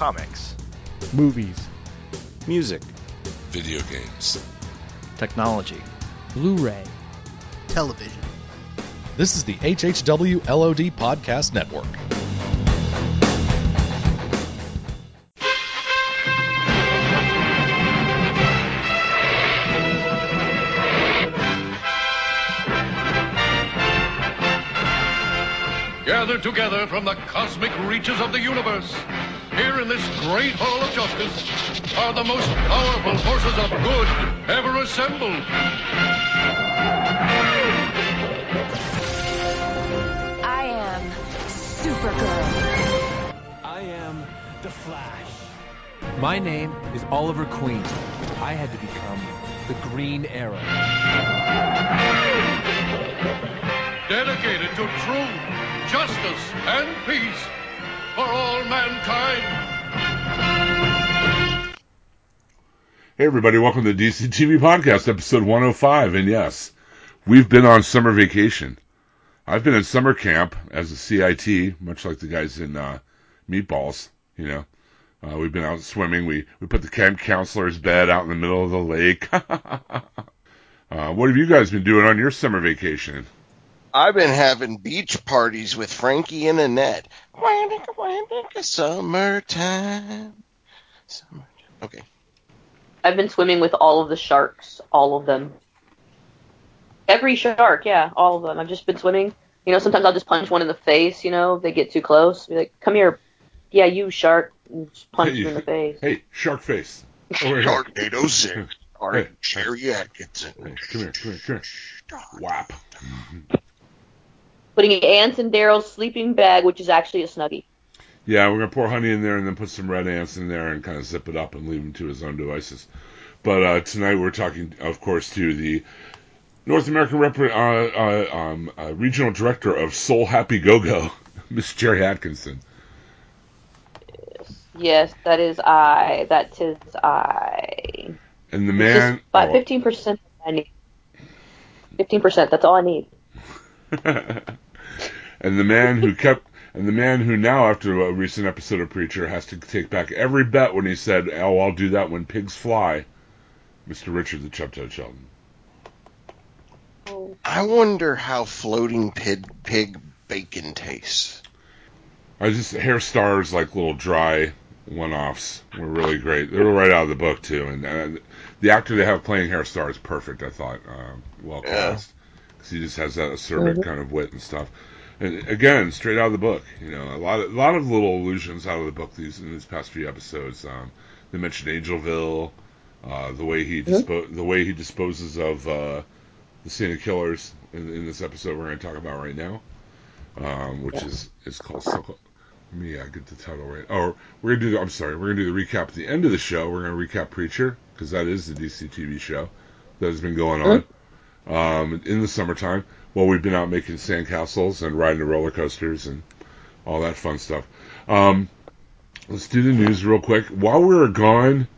comics, movies, music, video games, technology, Blu-ray, television. This is the HHW LOD Podcast Network. Gathered together from the cosmic reaches of the universe, here in this great hall of justice, are the most powerful forces of good ever assembled. I am Supergirl. I am the Flash. My name is Oliver Queen. I had to become the Green Arrow. Dedicated to truth, justice, and peace for all mankind. Hey, everybody, welcome to the DC TV Podcast, episode 105. And yes, we've been on summer vacation. I've been in summer camp as a CIT, much like the guys in uh, Meatballs, you know. Uh, we've been out swimming. We, we put the camp counselor's bed out in the middle of the lake. uh, what have you guys been doing on your summer vacation? I've been having beach parties with Frankie and Annette. Summertime. Summertime. Okay. I've been swimming with all of the sharks, all of them. Every shark, yeah, all of them. I've just been swimming. You know, sometimes I'll just punch one in the face. You know, if they get too close. Be like, "Come here, yeah, you shark." And just punch Hey, them in the face. Hey, shark face. Over here. Sharknado 6. Starring Hey. Cherry Atkinson. Hey, come here, come here, come here. Whap. Putting ants in Daryl's sleeping bag, which is actually a snuggie. Yeah, we're gonna pour honey in there and then put some red ants in there and kind of zip it up and leave him to his own devices. But uh, tonight we're talking, of course, to the North American rep- uh, uh, um, uh, regional director of Soul Happy Go Go, Miss Jerry Atkinson. Yes, that is I. That is I. And the man, But oh, fifteen percent I need. Fifteen percent. That's all I need. and the man who kept, and the man who now, after a recent episode of Preacher, has to take back every bet when he said, "Oh, I'll do that when pigs fly." Mr. Richard the Chuptoad Sheldon. I wonder how floating pig, pig bacon tastes. I just Herr Starr's like little dry one-offs were really great. They were right out of the book too, and uh, the actor they have playing Herr Starr is perfect. I thought uh, well cast because he just has that acerbic kind of wit and stuff. And again, straight out of the book. You know, a lot of a lot of little allusions out of the book these in these past few episodes. Um, they mentioned Angelville, uh, the way he dispo- the way he disposes of uh, the Saint of Killers in, in this episode we're going to talk about right now, um, which is is called. Suckle- let me uh, get the title right. Oh, we're gonna do. The, I'm sorry. We're gonna do the recap at the end of the show. We're gonna recap Preacher because that is the DC TV show that has been going on um, in the summertime while we've been out making sandcastles and riding the roller coasters and all that fun stuff. Um, let's do the news real quick. While we were gone,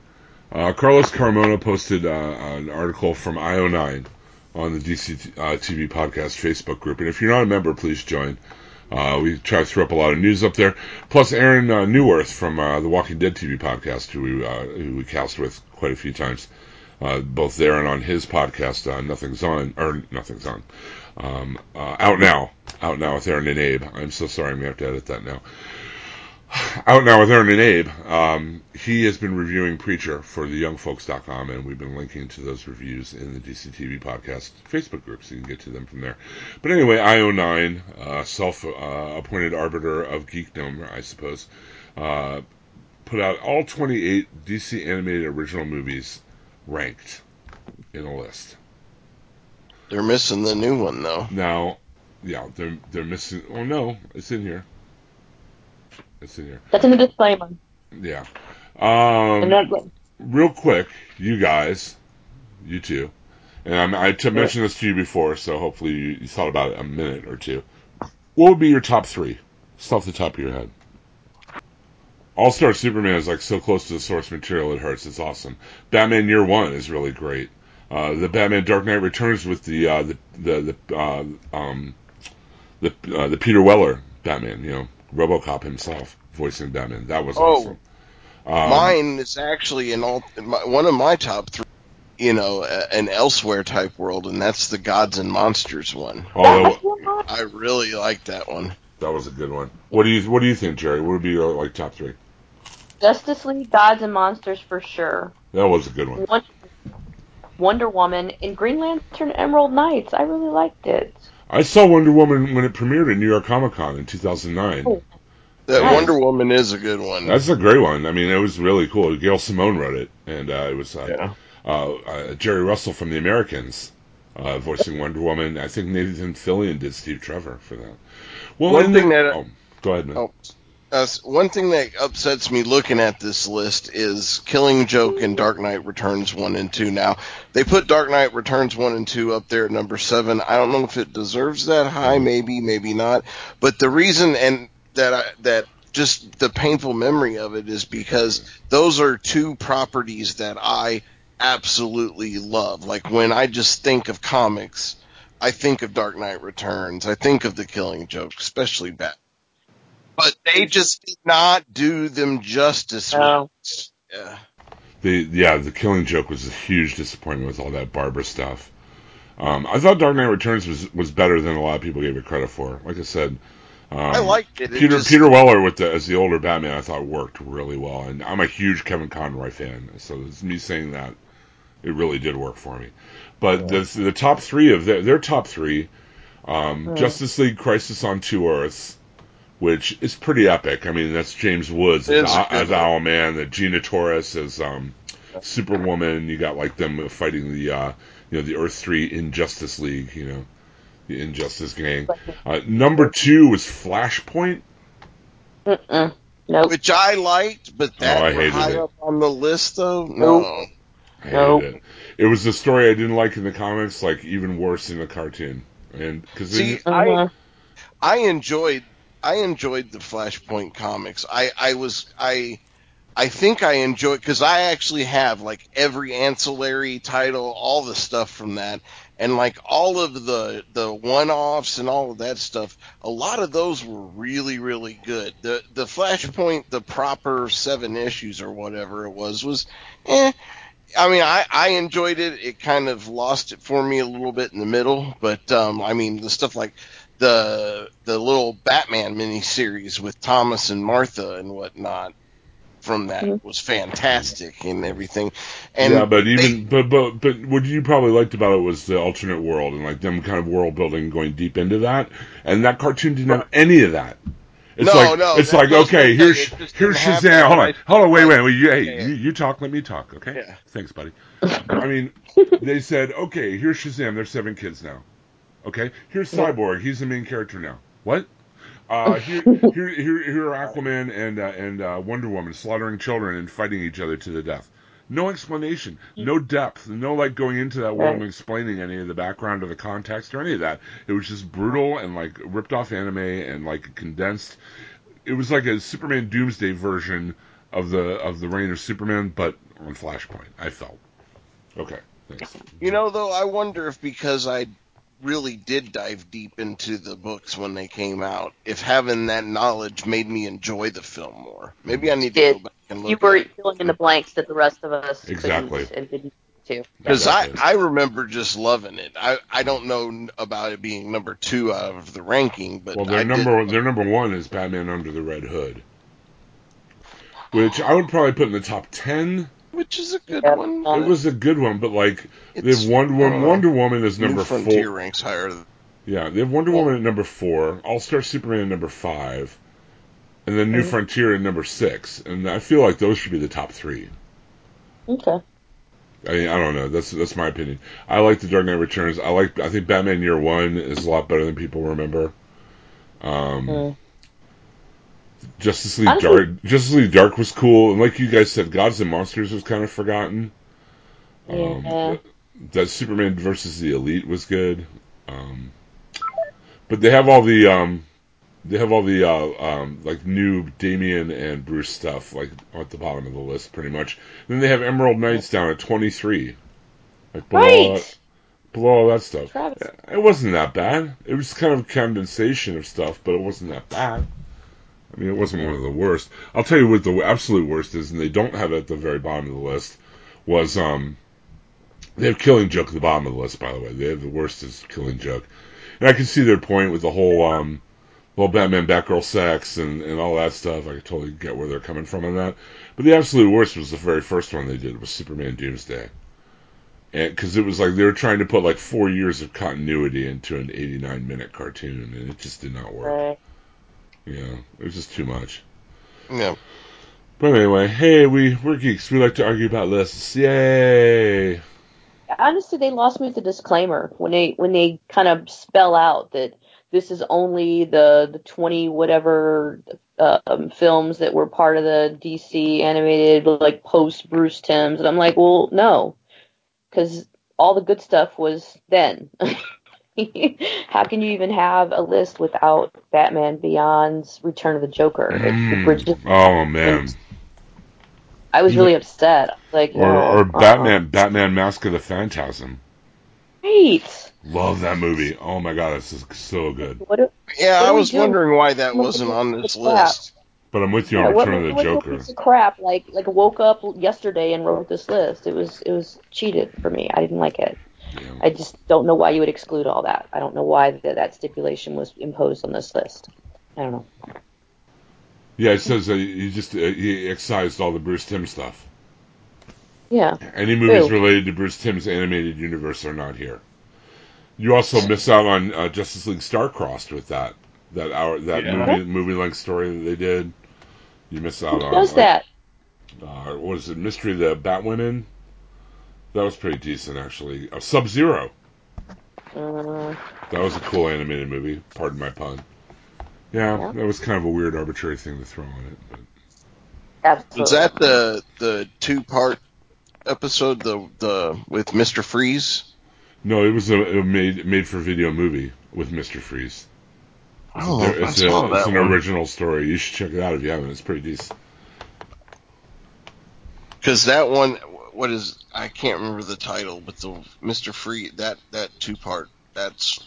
uh, Carlos Carmona posted uh, an article from IO9 on the DC uh, TV podcast Facebook group, and if you're not a member, please join. Uh, we try to throw up a lot of news up there. Plus, Aaron uh, Newworth from uh, the Walking Dead TV podcast, who we who we cast with quite a few times, both there and on his podcast, Nothing's On or Nothing's On, um, uh, out now, out now with Aaron and Abe. I'm so sorry, I'm gonna have to edit that now. Out now with Aaron and Abe. Um, he has been reviewing Preacher for theyoungfolks.com, and we've been linking to those reviews in the DCTV podcast Facebook group, so you can get to them from there. But anyway, IO9, uh, self-appointed arbiter of geekdom, I suppose, uh, put out all 28 DC animated original movies ranked in a list. They're missing the new one, though. Now, yeah, they're they're missing. Oh no, it's in here. It's in here. That's in the disclaimer. Yeah. Um, And that, real quick, you guys, you two, and I'm, I t- mentioned this to you before, so hopefully you, you thought about it a minute or two. What would be your top three? Just off the top of your head. All Star Superman is like so close to the source material it hurts. It's awesome. Batman Year One is really great. Uh, the Batman Dark Knight Returns with the uh, the the, the uh, um the uh, the Peter Weller Batman, you know, RoboCop himself voicing Batman. That was Oh. awesome. Um, Mine is actually in all, my, one of my top three. You know, an elsewhere type world, and that's the Gods and Monsters one. although I really like that one. that was a good one. What do you What do you think, Jerry? What would be your like top three? Justice League, Gods and Monsters for sure. That was a good one. Won- Wonder Woman and Green Lantern Emerald Knights. I really liked it. I saw Wonder Woman when it premiered at New York Comic Con in 2009. Oh. That Nice. Wonder Woman is a good one. That's a great one. I mean, it was really cool. Gail Simone wrote it, and uh, it was uh, Yeah. uh, uh, Keri Russell from The Americans uh, voicing Wonder Woman. I think Nathan Fillion did Steve Trevor for that. Well, One thing then- that- oh, go ahead, man. Oh, uh, one thing that upsets me looking at this list is Killing Joke and Dark Knight Returns 1 and 2. Now, they put Dark Knight Returns 1 and 2 up there at number 7. I don't know if it deserves that high, maybe, maybe not. But the reason and that I, that just the painful memory of it is because those are two properties that I absolutely love. Like when I just think of comics, I think of Dark Knight Returns. I think of The Killing Joke, especially Bat. But they just did not do them justice. No. Yeah. The yeah, the Killing Joke was a huge disappointment with all that Barbara stuff. Um, I thought Dark Knight Returns was was better than a lot of people gave it credit for. Like I said, um, I liked it. It Peter just- Peter Weller with the as the older Batman. I thought worked really well, and I'm a huge Kevin Conroy fan. So it's me saying that it really did work for me. But the the top three of their, their top three, um, Justice League Crisis on Two Earths, which is pretty epic. I mean, that's James Woods It as, is a Al- as. Owlman, the Gina Torres as um, Superwoman. You got like them fighting the uh, you know the Earth Three Injustice League. You know, the Injustice Gang. Uh, number two was Flashpoint. Mm-mm. Nope. Which I liked, but that Oh, I hated high it. up on the list though. No. Nope. I hated Nope. it. It was a story I didn't like in the comics, like even worse in the cartoon. And because See. I I enjoyed I enjoyed the Flashpoint comics. I I was I I think I enjoyed because I actually have like every ancillary title, all the stuff from that, and like all of the the one offs and all of that stuff. A lot of those were really really good. The the Flashpoint, the proper seven issues or whatever it was, was eh. I mean, I, I enjoyed it. It kind of lost it for me a little bit in the middle, but um, I mean, the stuff like the the little Batman miniseries with Thomas and Martha and whatnot from that mm-hmm. was fantastic and everything. And yeah, but they- even but but but what you probably liked about it was the alternate world and like them kind of world building, going deep into that. And that cartoon didn't have any of that. It's No, like no, it's like okay, here's that. It just here's Shazam. that Hold on, hold on, wait, wait, wait. You, hey, Yeah, yeah. You, you talk, let me talk, okay? Yeah. Thanks, buddy. I mean, they said, okay, here's Shazam. There's seven kids now. Okay, here's Cyborg. He's the main character now. What? Uh, here, here, here, here are Aquaman and uh, and uh, Wonder Woman slaughtering children and fighting each other to the death. No explanation, no depth, no like going into that world and explaining any of the background or the context or any of that. It was just brutal and like ripped off anime and like condensed. It was like a Superman Doomsday version of the of the reign of Superman, but on Flashpoint. I felt. Okay, thanks. You know, though, I wonder if because I really did dive deep into the books when they came out, if having that knowledge made me enjoy the film more. Maybe I need to Did. go back and look. You were at it. filling in the blanks that the rest of us Exactly. couldn't and didn't too. Because I, I remember just loving it. I, I don't know about it being number two out of the ranking, but Well, I their did- number their number one is Batman Under the Red Hood, which I would probably put in the top ten. Which is a good Yeah. one. It was a good one, but like they have Wonder Woman. uh, Wonder Woman is number Frontier four. ranks higher. Than, Yeah, they have Wonder Woman at number four. All Star Superman at number five, and then New Frontier at number six. And I feel like those should be the top three. Okay. I mean, I don't know. That's that's my opinion. I like the Dark Knight Returns. I like. I think Batman Year One is a lot better than people remember. Um, Mm. Justice League Honestly- Dark. Justice League Dark was cool, and like you guys said, Gods and Monsters was kind of forgotten. Um, Yeah. that, that Superman versus the Elite was good. Um, but they have all the um, they have all the uh, um, like new Damian and Bruce stuff like at the bottom of the list, pretty much. then they have Emerald Knights down at twenty three. Like below, all, Right. below all that stuff. Travis. It wasn't that bad. It was kind of a condensation of stuff, but it wasn't that bad. I mean, it wasn't one of the worst. I'll tell you what the absolute worst is, and they don't have it at the very bottom of the list. Was um, they have Killing Joke at the bottom of the list, by the way. They have the worst is Killing Joke, and I can see their point with the whole um, well, Batman Batgirl sex and and all that stuff. I totally get where they're coming from on that. But the absolute worst was the very first one they did was Superman Doomsday, because it was like they were trying to put like four years of continuity into an 89 minute cartoon, and it just did not work. Right. Yeah, it was just too much. Yeah. But anyway, hey, we we're geeks. We like to argue about lists. Yay! Honestly, they lost me with the disclaimer when they when they kind of spell out that this is only the the 20 whatever um, films that were part of the DC animated like post Bruce Timm's, and I'm like, well, no, because all the good stuff was then. How can you even have a list without Batman Beyond's Return of the Joker? It- the Mm. Oh man. I was really upset. Like, Or no, or uh-uh. Batman Batman Mask of the Phantasm. Right. Love that movie. Oh my god, this is so good. What? do- Yeah, What I was wondering why that wasn't on this list. But I'm with you Yeah, on what, Return of the what Joker. piece crap! Like, like woke up yesterday and wrote this list. It was, it was cheated for me. I didn't like it. Yeah. I just don't know why you would exclude all that. I don't know why that, that stipulation was imposed on this list. I don't know. Yeah, it says that he just uh, he excised all the Bruce Timm stuff. Yeah. Any movies Ew. related to Bruce Timm's animated universe are not here. You also miss out on uh, Justice League Starcrossed with that that hour that Yeah. movie movie length story that they did. You miss out Who on does like, that? Uh, what is it? Mystery of the Batwomen. That was pretty decent actually. Uh, Sub Zero. Uh, That was a cool animated movie. Pardon my pun. Yeah, Yeah. that was kind of a weird arbitrary thing to throw on it. But absolutely. Was that the the two part episode the the with Mister Freeze? no, it was a, a made made for video movie with Mister Freeze. I don't know I it's, saw a, that it's an one. original story. You should check it out if you haven't. It's pretty decent. Because that one, what is? I can't remember the title, but the Mister Freeze that that two part. That's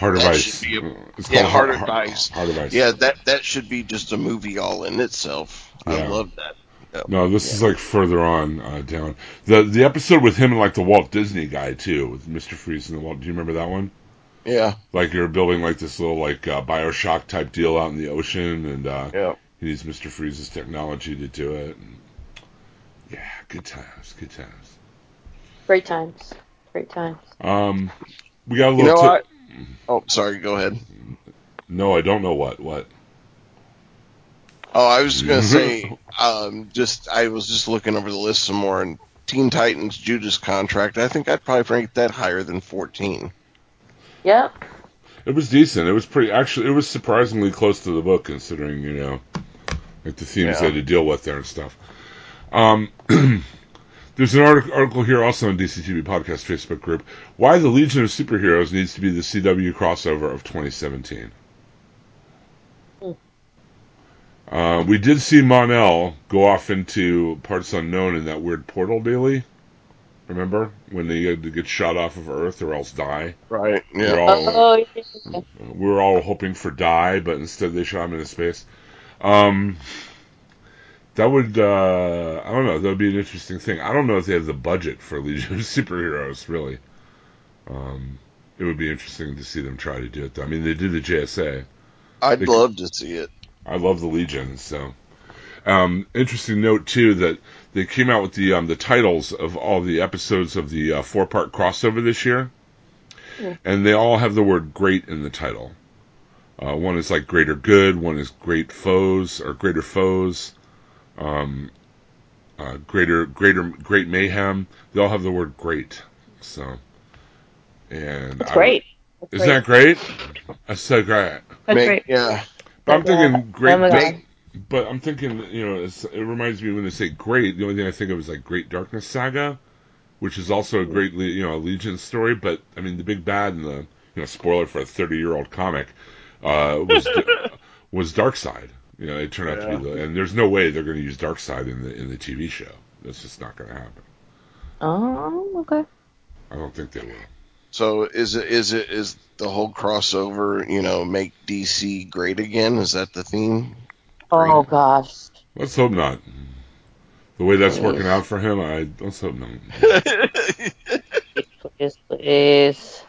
of That Ice. be a- yeah, called Heart of Heart, Ice. Heart of Ice. yeah that that should be just a movie all in itself. I love that. Yeah. No, this is like further on uh, down. The the episode with him and like the Walt Disney guy too, with Mr. Freeze and the Walt. Do you remember that one? Yeah, Like you're building like this little like uh, Bioshock type deal out in the ocean, and uh, yeah. he needs Mr. Freeze's technology to do it. And, yeah, good times, good times. Great times. Great times. Um, we got a You little. know ti- what? Oh, sorry. Go ahead. No, I don't know what what. Oh, I was gonna say, um, just I was just looking over the list some more, and Teen Titans Judas Contract. I think I'd probably rank that higher than fourteen. Yep. It was decent. It was pretty. Actually, it was surprisingly close to the book, considering you know, like the themes Yeah. they had to deal with there and stuff. Um, there's an article, article here also on DCTV Podcast Facebook group. Why the Legion of Superheroes needs to be the CW crossover of 2017. Hmm. Uh, we did see Mon-El go off into parts unknown in that weird portal daily. Remember when they had to get shot off of Earth or else die? Right. We're Yeah. all, Oh, yeah, yeah. we were all hoping for die, but instead they shot him into space. Um, that would, uh, I don't know, that would be an interesting thing. I don't know if they have the budget for Legion of Superheroes, really. Um, it would be interesting to see them try to do it, though. I mean, they did the JSA. I'd They- love to see it. I love the Legion, so. Um, interesting note too that they came out with the um, the titles of all the episodes of the uh, four part crossover this year, Yeah. and they all have the word "great" in the title. Uh, one is like "greater good," one is "great foes" or "greater foes," um, uh, "greater greater great mayhem." They all have the word "great," so. And That's I- great. That's Isn't that great? That's so great. That's Make- great. Yeah. But I'm But, thinking great. oh my but I'm thinking, you know, it's, it reminds me when they say great. The only thing I think of is like Great Darkness Saga, which is also a great, you know, Legion story. But I mean, the big bad and the, you know, spoiler for a 30 year old comic, uh, was was Darkseid. You know, it turned out to be the, and there's no way they're going to use Darkseid in the in the TV show. That's just not going to happen. Oh, okay. I don't think they will. So is it is it is the whole crossover? You know, make DC great again? Is that the theme? Oh gosh. Let's hope not. The way that's working out for him, I let's hope not. Please, please.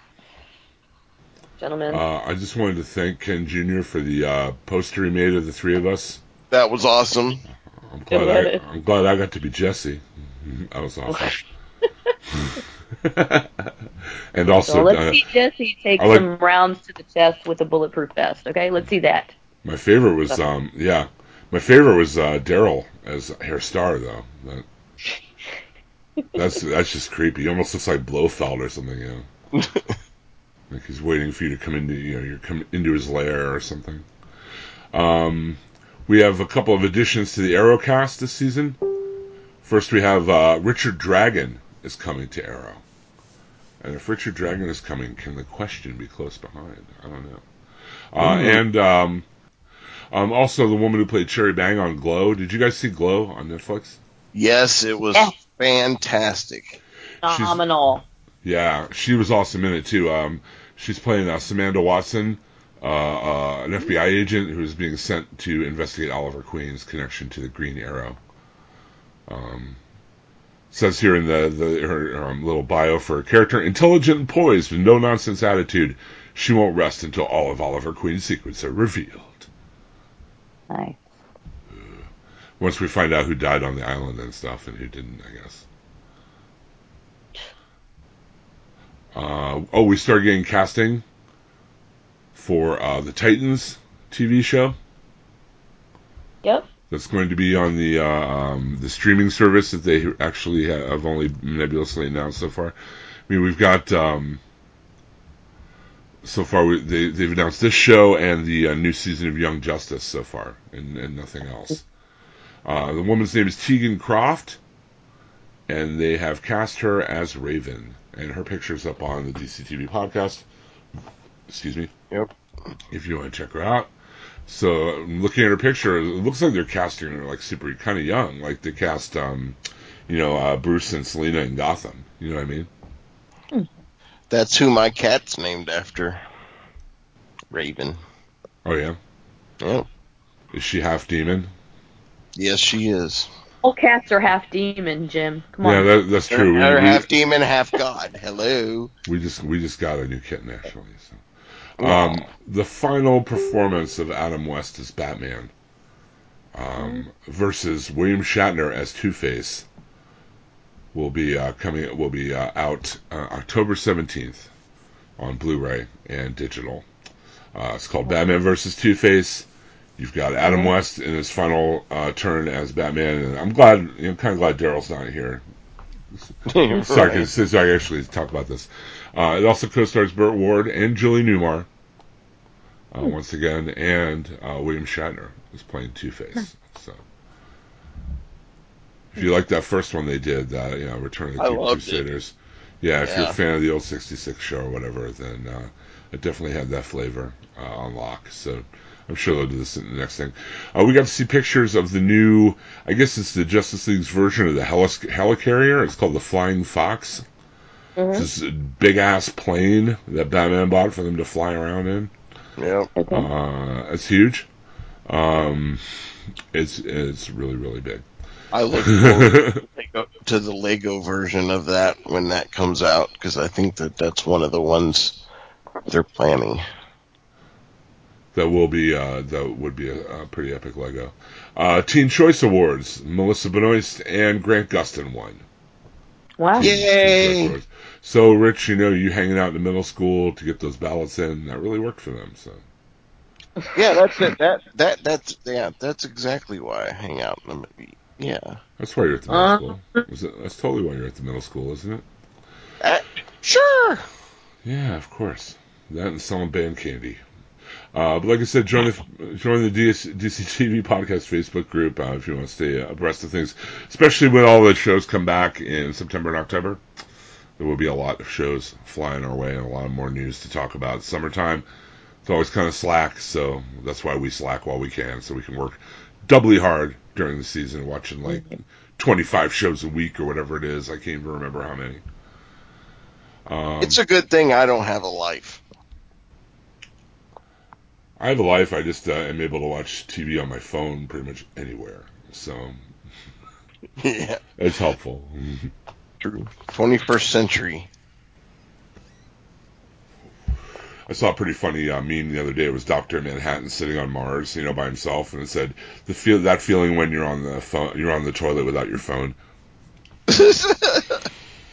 Gentlemen. Uh, I just wanted to thank Ken Jr. for the uh, poster he made of the three of us. that was awesome. I'm glad I, I'm glad I got to be Jesse. That was awesome. and also, so let's uh, see Jesse take like- some rounds to the chest with a bulletproof vest. Okay, let's see that. my favorite was um yeah, my favorite was uh, Daryl as Herr Starr though. That, that's that's just creepy. He almost looks like Blofeld or something. You know, like he's waiting for you to come into you know you're come into his lair or something. Um, we have a couple of additions to the Arrowcast this season. First, we have uh, Richard Dragon is coming to Arrow. And if Richard Dragon is coming, can the question be close behind? I don't know. Uh, and um, um, also the woman who played Cherry Bang on Glow. Did you guys see Glow on Netflix? Yes, it was Yes. fantastic. Phenomenal. Yeah, she was awesome in it too. Um, she's playing uh, Samantha Watson, uh, uh, an FBI agent who is being sent to investigate Oliver Queen's connection to the Green Arrow. Um, says here in the, the her um, little bio for her character, intelligent and poised with no nonsense attitude. She won't rest until all of Oliver Queen's secrets are revealed. Nice. Once we find out who died on the island and stuff, and who didn't, I guess. Uh, oh, we started getting casting for uh, the Titans TV show. Yep. That's going to be on the uh, um, the streaming service that they actually have only nebulously announced so far. I mean, we've got um, so far we, they they've announced this show and the uh, new season of Young Justice so far, and, and nothing else. Uh, the woman's name is Tegan Croft, and they have cast her as Raven, and her picture's up on the DCTV podcast. Excuse me. Yep. If you want to check her out. So looking at her picture, it looks like they're casting her like super kind of young, like they cast, um, you know, uh, Bruce and Selina in Gotham. You know what I mean? That's who my cat's named after. Raven. Oh yeah. Yep. Is she half demon? Yes, she is. All cats are half demon, Jim. Come on. Yeah, that, that's true. They're we- half demon, half god. Hello. we just we just got a new kitten actually. So. Um, the final performance of Adam West as Batman um, versus William Shatner as Two Face will be uh, coming will be uh, out uh, October seventeenth on Blu-ray and digital. Uh, it's called Batman versus Two Face. You've got Adam West in his final uh, turn as Batman, and I'm glad. I'm kind of glad Daryl's not here Sorry, 'cause since I actually talk about this. Uh, it also co-stars Burt Ward and Julie Newmar, uh, once again, and uh, William Shatner is playing Two Face. So, if you like that first one they did, uh, you know, Return of the Two. Crusaders, yeah, if you're a fan of the old '66 show or whatever, then uh, it definitely had that flavor uh, on lock. So. I'm sure they'll do this in the next thing. Uh, we got to see pictures of the new, I guess it's the Justice League's version of the Helis- helicarrier. It's called the Flying Fox. Mhm. It's this big ass plane that Batman bought for them to fly around in. Yep. Okay. Uh, it's huge. Um, it's it's really really big. I look forward to- to the Lego version of that when that comes out because I think that that's one of the ones they're planning. That will be uh, that would be a, a pretty epic Lego. Uh, Teen Choice Awards: Melissa Benoist and Grant Gustin won. wow. Teen- Teen Choice Yay! So, Rich, you know, you hanging out in the middle school to get those ballots in, that really worked for them. So, Yeah, that's it. That that that's yeah, that's exactly why I hang out. in the Yeah, that's why you're at the middle Uh. school. Was it, that's totally why you're at the middle school, isn't it? Uh, sure. Yeah, of course. That and selling band candy. Uh, but like I said, join the join the DS, DCTV podcast Facebook group uh, if you want to stay abreast of things, especially when all the shows come back in September and October. There will be a lot of shows flying our way and a lot of more news to talk about. Summertime, it's always kind of slack, so that's why we slack while we can, so we can work doubly hard during the season, watching like 25 shows a week or whatever it is. I can't even remember how many. Um, It's a good thing I don't have a life. I have a life. I just uh, am able to watch TV on my phone pretty much anywhere. So yeah, it's helpful. true. 21st century. I saw a pretty funny uh, meme the other day. It was Doctor Manhattan sitting on Mars, you know, by himself, and it said the feel that feeling when you're on the phone, you're on the toilet without your phone.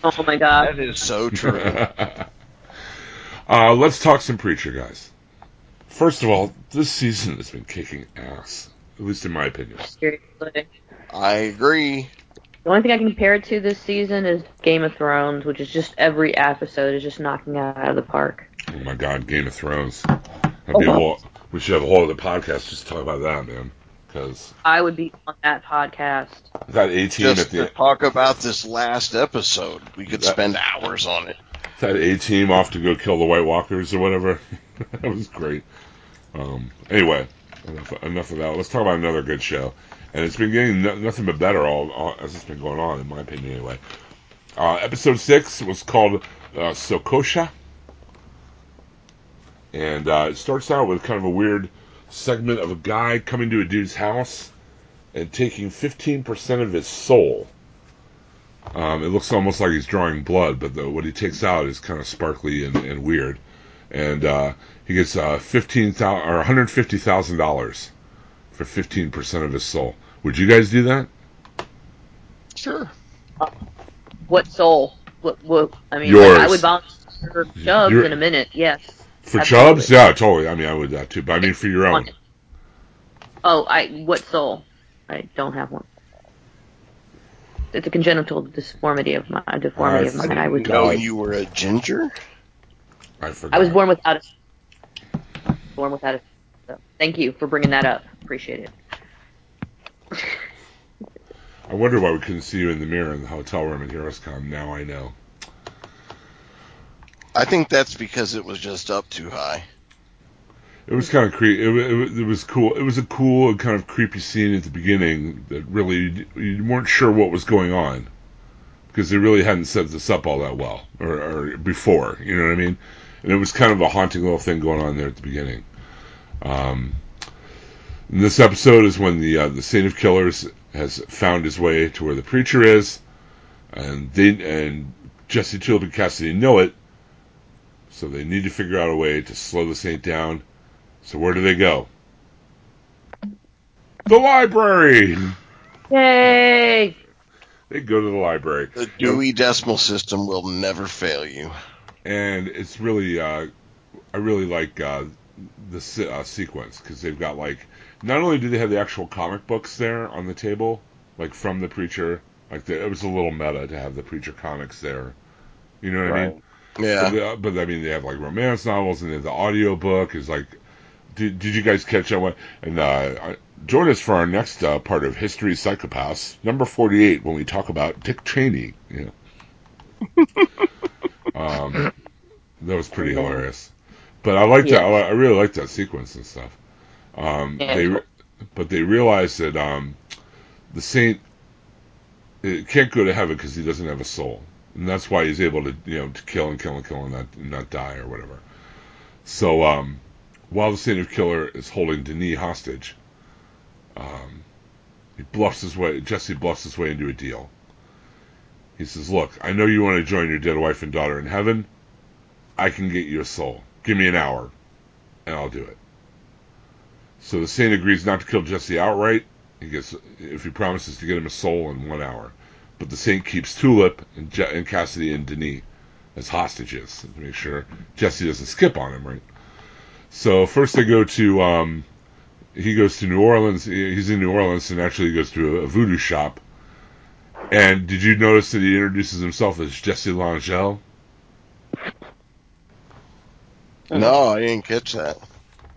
Oh my god. That is so true. uh, let's talk some Preacher, guys. First of all, this season has been kicking ass, at least in my opinion. Seriously. I agree. The only thing I can compare it to this season is Game of Thrones, which is just every episode is just knocking it out of the park. Oh my God, Game of Thrones. That'd Oh, be a whole, we should have a whole other podcast just to talk about that, man. Because I would be on that podcast. that A team at Just the to talk about this last episode, we could That- spend hours on it. that A team off to go kill the White Walkers or whatever. that was great. Um, anyway, enough, enough of that. Let's talk about another good show. And it's been getting no, nothing but better all, all as it's been going on, in my opinion, anyway. Uh, episode six was called uh, Sokosha, and uh, it starts out with kind of a weird segment of a guy coming to a dude's house and taking 15% of his soul. Um, it looks almost like he's drawing blood, but the, what he takes out is kind of sparkly and, and weird. And uh, he gets uh, fifteen thousand or one hundred fifty thousand dollars for fifteen percent of his soul. Would you guys do that? Sure. What soul? What? What? I mean, Yours. like, I would volunteer for Chubbs You're- in a minute. Yes. For Absolutely. Chubbs? Yeah, totally. I mean, I would that too. But I mean, for your own. Oh, I what soul? I don't have one. It's a congenital disformity of my a deformity I of mine. I would. Know you were a ginger? I forgot. I was born without a. Born without a. So, thank you for bringing that up. Appreciate it. I wonder why we couldn't see you in the mirror in the hotel room at HeroesCon. Now I know. I think that's because it was just up too high. It was kind of creepy. It, it, it was cool. It was a cool and kind of creepy scene at the beginning that really you weren't sure what was going on because they really hadn't set this up all that well or, or before. You know what I mean? And it was kind of a haunting little thing going on there at the beginning. Um, and this episode is when the uh, the Saint of Killers has found his way to where the preacher is, and they and Jesse Tilden and Cassidy know it, so they need to figure out a way to slow the Saint down. So where do they go? The library. Yay! They go to the library. The Dewey Decimal System will never fail you. And it's really uh, I really like uh, the uh, sequence because they've got like not only do they have the actual comic books there on the table like from the preacher like the, it was a little meta to have the preacher comics there. You know what I mean? Yeah. but, uh, but I mean they have like romance novels and then the audio book is like did, did you guys catch that one? And uh, join us for our next uh, part of history psychopaths number 48 when we talk about Dick Cheney. Know um, that was pretty hilarious. But I like that. I, really like that sequence and stuff. Um, Yeah. they, but they realize that um, the saint it can't go to heaven because he doesn't have a soul, and that's why he's able to you know to kill and kill and kill and not and not die or whatever. So um, while the saint of killer is holding Denis hostage, um, he bluffs his way. Jesse bluffs his way into a deal. He says, "Look, I know you want to join your dead wife and daughter in heaven. I can get you a soul. Give me an hour, and I'll do it." So the saint agrees not to kill Jesse outright. He gets if he promises to get him a soul in one hour. But the saint keeps Tulip and, Je- and Cassidy and Denis as hostages to make sure Jesse doesn't skip on him, right? So first they go to um, he goes to New Orleans. He's in New Orleans and actually he goes to a voodoo shop. And did you notice that he introduces himself as Jesse L'Angelle? No, I didn't catch that.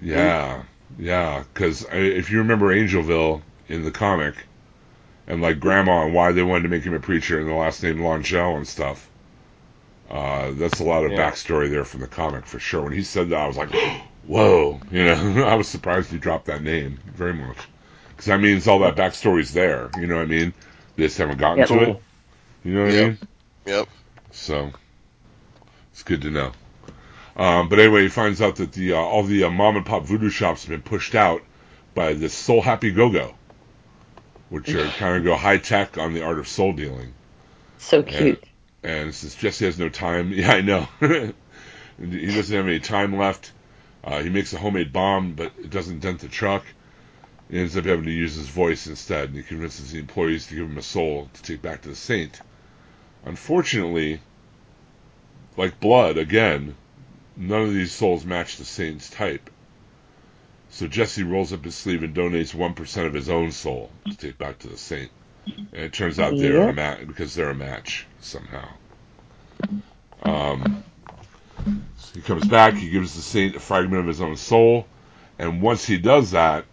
Yeah, yeah. Because if you remember Angelville in the comic, and like Grandma and why they wanted to make him a preacher and the last name L'Angelle and stuff, uh, that's a lot of Yeah. backstory there from the comic for sure. When he said that, I was like, whoa, you know, I was surprised he dropped that name very much. Because that means all that backstory's there. You know what I mean? They just haven't gotten Yep. to it. You know what I mean? Yep. So it's good to know. Um, but anyway, he finds out that the uh, all the uh, mom and pop voodoo shops have been pushed out by this Soul Happy Go Go, which are kind of go high tech on the art of soul dealing. So cute. And since Jesse has no time, yeah, I know. he doesn't have any time left. Uh, he makes a homemade bomb, but it doesn't dent the truck. He ends up having to use his voice instead, and he convinces the employees to give him a soul to take back to the saint. Unfortunately, like blood, again, none of these souls match the saint's type. So Jesse rolls up his sleeve and donates 1% of his own soul to take back to the saint. And it turns out they're a match because they're a match somehow. Um, so he comes back, he gives the saint a fragment of his own soul, and once he does that,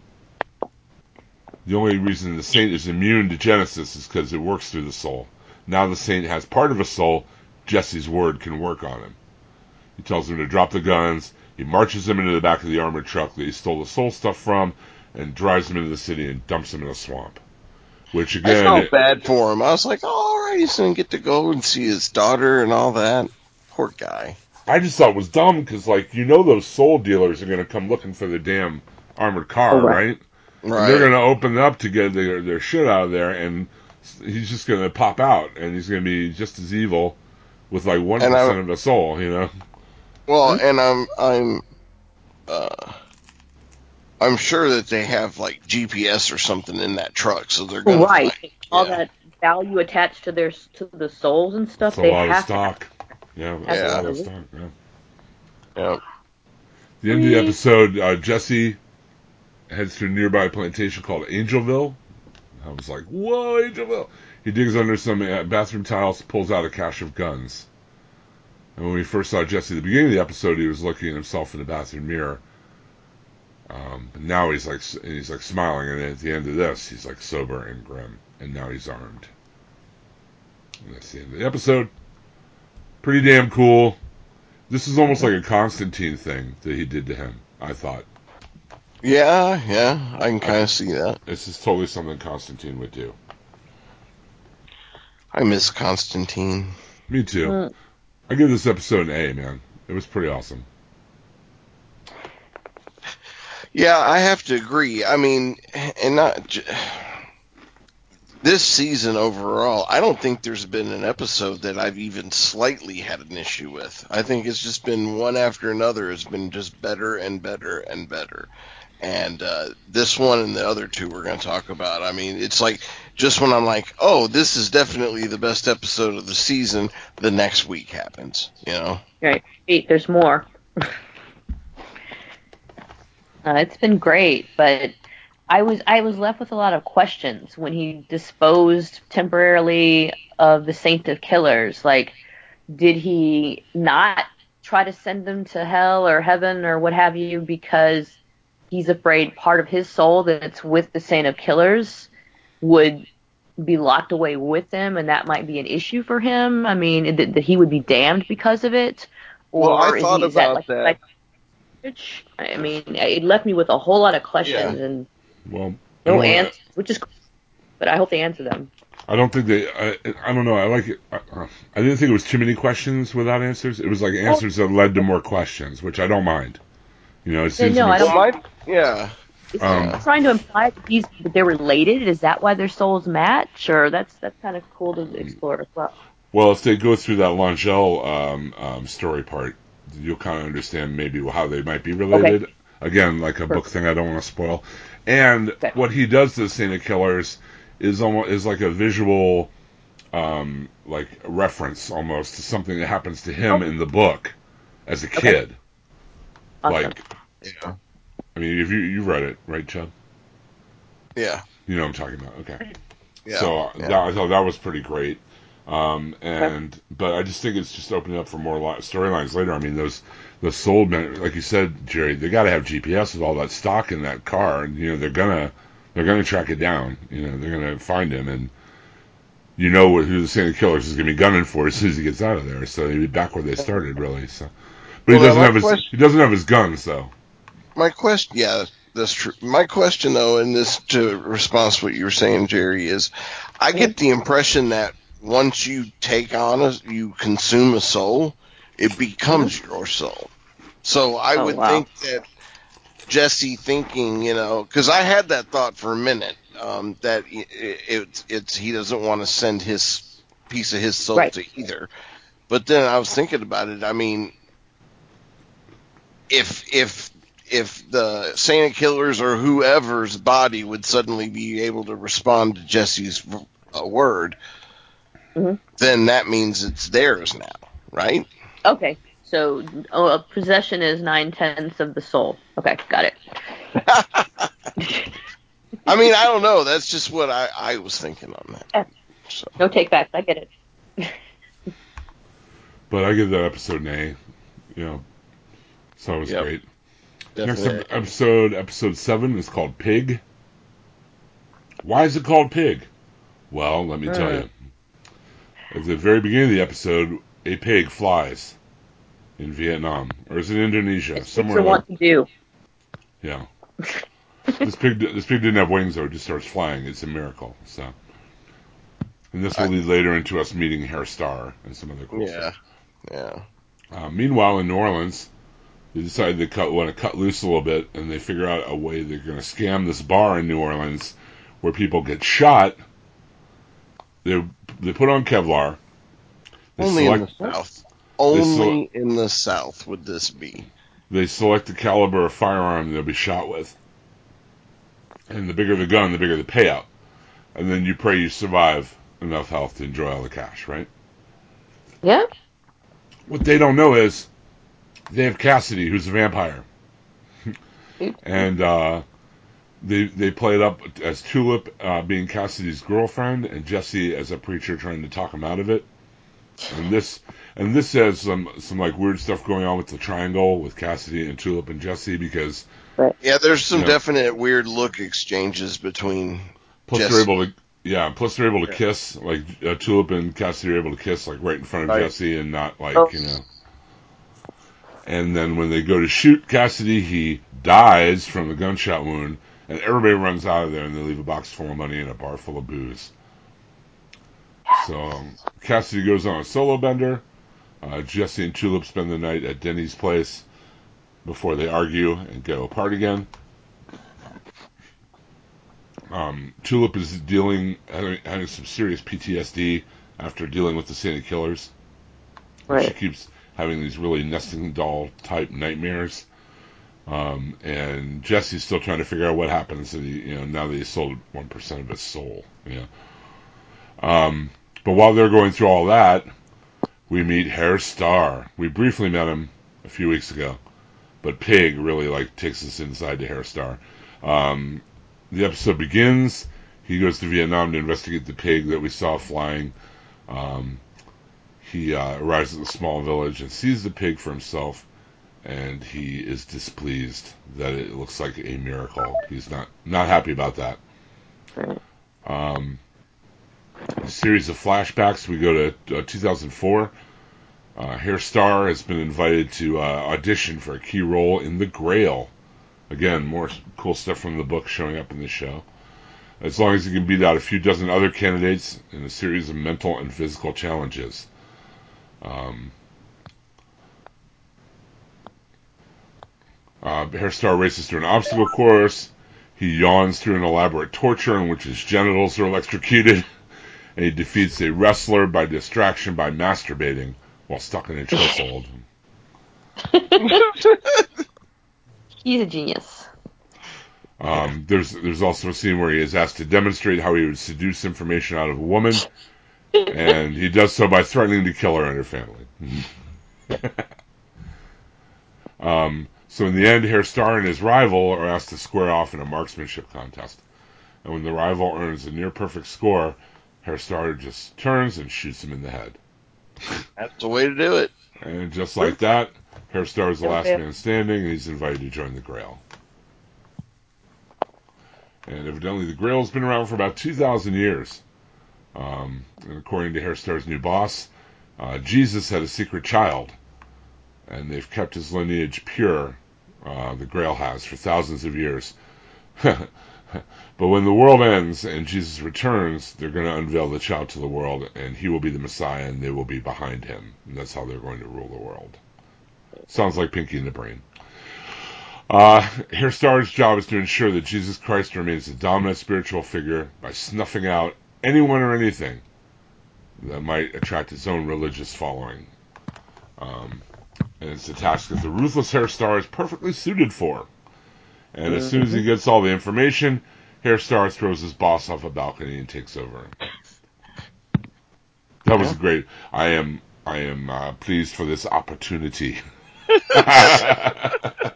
the only reason the saint is immune to Genesis is because it works through the soul. Now the saint has part of a soul, Jesse's word can work on him. He tells him to drop the guns, he marches him into the back of the armored truck that he stole the soul stuff from, and drives him into the city and dumps him in a swamp. Which again, I again, felt it- bad for him. I was like, oh, all right, he's gonna get to go and see his daughter and all that. Poor guy. I just thought it was dumb because, like, you know, those soul dealers are going to come looking for the damn armored car, Oh, right. right? And Right. they're going to open it up to get their, their shit out of there, and he's just going to pop out, and he's going to be just as evil with like one And I- percent of a soul, you know. Well, and I'm I'm uh I'm sure that they have like GPS or something in that truck, so they're gonna Right. find- All yeah. that value attached to their to the souls and stuff. It's a they lot of have stock. Yeah, it's a lot of stock. Yeah. Yeah. The end of the episode, uh, Jesse heads to a nearby plantation called Angelville. I was like, whoa, Angelville! He digs under some uh, bathroom tiles, pulls out a cache of guns. And when we first saw Jesse at the beginning of the episode, he was looking at himself in the bathroom mirror. Um, now he's like, he's like smiling, and at the end of this, he's like sober and grim, and now he's armed. And that's the end of the episode. Pretty damn cool. This is almost like a Constantine thing that he did to him. I thought Yeah, yeah, I can kind of see that. this is totally something Constantine would do. I miss Constantine. Me too. Mm. I give this episode an A, man. It was pretty awesome. Yeah, I have to agree. I mean, and not j- this season overall. I don't think there's been an episode that I've even slightly had an issue with. I think it's just been one after another. has been just better and better and better. And uh, this one and the other two we're going to talk about. I mean, it's like just when I'm like, oh, this is definitely the best episode of the season. The next week happens. You know. Right. Wait, there's more. uh, it's been great, but I was I was left with a lot of questions when he disposed temporarily of the Saint of Killers. Like, did he not try to send them to hell or heaven or what have you because he's afraid part of his soul that's with the Saint of Killers would be locked away with them, and that might be an issue for him. I mean, that, that he would be damned because of it, or Well, I is, thought he, is that about like, that. like which- I mean, it left me with a whole lot of questions and Well, no don't- answers, which is, cool, but I hope they answer them. I don't think they. I, I don't know. I like it. I, uh, I didn't think it was too many questions without answers. It was like oh. answers that led to more questions, which I don't mind. You know, it seems no, to I don't- Well, my yeah. Is Um, trying to imply that these that they're related? Is that why their souls match, or that's that's kind of cool to explore as well? Well, if they go through that L'Angelle um, um, story part, you'll kind of understand maybe how they might be related. Again, like a book thing, I don't want to spoil. And Okay. what he does to the Saint of Killers is almost is like a visual, um, like reference almost to something that happens to him in the book as a kid. Awesome. Like, Yeah. I mean, if you you read it, right, Chubb? Yeah. You know what I'm talking about. Okay. Yeah. So uh, yeah. that, I thought that was pretty great. Um, and but I just think it's just opening up for more li- storylines later. I mean, those those sold men, like you said, Jerry, they got to have GPS with all that stock in that car, and you know they're gonna they're gonna track it down. You know they're gonna find him, and you know what, who the Saint of Killers is gonna be gunning for as soon as he gets out of there. So he'd be back where they started, really. So, but he doesn't have his question- he doesn't have his guns though. My question, yeah, that's true. My question, though, in this to response to what you were saying, Jerry, is I get the impression that once you take on a, you consume a soul, it becomes your soul. So I Oh, would wow. think that Jesse thinking, you know, because I had that thought for a minute um, that it, it, it's he doesn't want to send his piece of his soul Right. to either. But then I was thinking about it. I mean, if if if the Saint of Killers or whoever's body would suddenly be able to respond to Jesse's uh, word, Mhm. then that means it's theirs now, right? Okay. So oh, a possession is nine tenths of the soul. Okay, got it. I mean, I don't know. That's just what I, I was thinking on that. Yeah. So No take backs. I get it. But I give that episode an A. You know, so it was Yep. great. Next definitely. ep- episode, episode seven, is called Pig. Why is it called Pig? Well, let me tell you. At the very beginning of the episode, a pig flies in Vietnam, or is it Indonesia? It's Somewhere. what Like, to do. yeah. this pig, this pig didn't have wings though; it just starts flying. It's a miracle. So, and this will lead later into us meeting Herr Starr and some other cool Yeah, stuff. yeah. Uh, meanwhile, in New Orleans, they decide they cut, want to cut loose a little bit, and they figure out a way they're going to scam this bar in New Orleans where people get shot. They they put on Kevlar. They Only in the South. Only in the South would this be. they select the caliber of firearm they'll be shot with, and the bigger the gun, the bigger the payout. And then you pray you survive enough health to enjoy all the cash, right? Yeah. What they don't know is they have Cassidy, who's a vampire, and uh, they they play it up as Tulip uh, being Cassidy's girlfriend, and Jesse as a preacher trying to talk him out of it. And this and this has some some like weird stuff going on with the triangle with Cassidy and Tulip and Jesse because Yeah, there's some Yeah. definite weird look exchanges between. plus Jesse. they're able to yeah plus they're able to kiss like uh, Tulip and Cassidy are able to kiss like right in front of Right. Jesse and not like Oh. you know. And then when they go to shoot Cassidy, he dies from a gunshot wound, and everybody runs out of there, and they leave a box full of money and a bar full of booze. So um, Cassidy goes on a solo bender. Uh, Jesse and Tulip spend the night at Denny's place before they argue and go apart again. Um, Tulip is dealing having, having some serious PTSD after dealing with the Saint of Killers. She keeps having these really nesting doll type nightmares. Um, and Jesse's still trying to figure out what happens you know, now that he sold 1% of his soul, know. Um, but while they're going through all that, we meet Herr Starr. We briefly met him a few weeks ago, but Pig really like takes us inside to Herr Starr. Um, the episode begins. He goes to Vietnam to investigate the pig that we saw flying. Um, he uh, arrives at the small village and sees the pig for himself, and he is displeased that it looks like a miracle. He's not not happy about that. Um, a series of flashbacks. We go to uh, 2004. Uh, Herr Starr has been invited to uh, audition for a key role in The Grail. Again, more cool stuff from the book showing up in the show. As long as he can beat out a few dozen other candidates in a series of mental and physical challenges. Um, uh, Herr Starr races through an obstacle course. He yawns through an elaborate torture in which his genitals are electrocuted, and he defeats a wrestler by distraction by masturbating while stuck in a chokehold. He's a genius. Um, there's there's also a scene where he is asked to demonstrate how he would seduce information out of a woman, and he does so by threatening to kill her and her family. um, so in the end, Herr Starr and his rival are asked to square off in a marksmanship contest, and when the rival earns a near perfect score, Herr Starr just turns and shoots him in the head. That's the way to do it. And just like that, Herr Starr is the last man standing, and he's invited to join the Grail. And evidently, the Grail's been around for about 2,000 years. Um, and according to Herr Starr's new boss, uh, Jesus had a secret child, and they've kept his lineage pure. Uh, the Grail has for thousands of years. but when the world ends and Jesus returns, they're going to unveil the child to the world, and he will be the Messiah, and they will be behind him. And that's how they're going to rule the world. Sounds like Pinky and the Brain. Uh, Herr Starr's job is to ensure that Jesus Christ remains the dominant spiritual figure by snuffing out anyone or anything that might attract its own religious following. Um, and it's a task that the ruthless Herr Starr is perfectly suited for. And as soon as he gets all the information, Herr Starr throws his boss off a balcony and takes over. That was great. I am I am uh, pleased for this opportunity. I,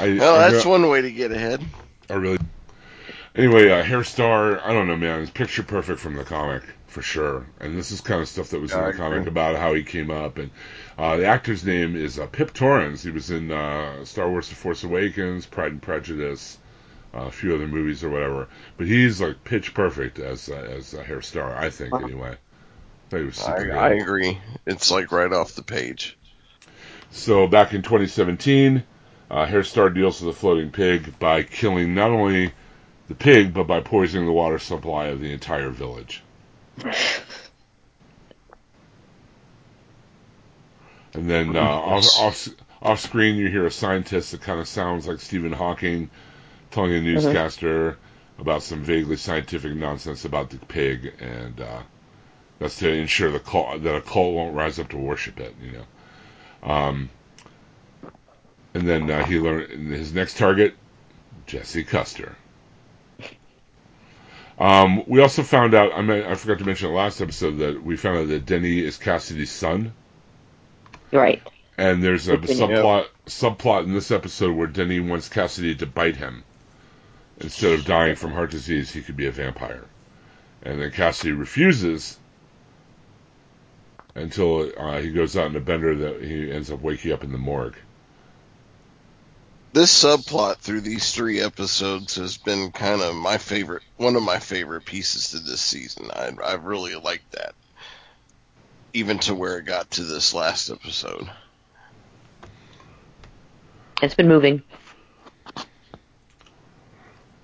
Well, that's one way to get ahead. I really. Anyway, uh, Herr Starr, I don't know, man. It's picture perfect from the comic for sure. And this is kind of stuff that was Yeah, in the comic about how he came up. And uh, the actor's name is uh, Pip Torrens. He was in uh, Star Wars: The Force Awakens, Pride and Prejudice, uh, a few other movies or whatever. But he's like pitch perfect as uh, as a Herr Starr, I think. Anyway, I I. I agree. It's like right off the page. So back in 2017, uh, Herr Starr deals with the floating pig by killing not only the pig, but by poisoning the water supply of the entire village. And then uh, off, off, off screen, you hear a scientist that kind of sounds like Stephen Hawking telling a newscaster about some vaguely scientific nonsense about the pig, and uh, that's to ensure the cult, that a cult won't rise up to worship it. You know. Um, and then uh, he learned his next target, Jesse Custer. Um, we also found out, I, mean, I forgot to mention it last episode, that we found out that Denny is Cassidy's son. Right. And there's a subplot subplot in this episode where Denny wants Cassidy to bite him. Instead of dying from heart disease, he could be a vampire. And then Cassidy refuses until uh, he goes out in a bender that he ends up waking up in the morgue. This subplot through these three episodes has been kind of my favorite, one of my favorite pieces to this season. I, I really liked that. Even to where it got to this last episode. It's been moving.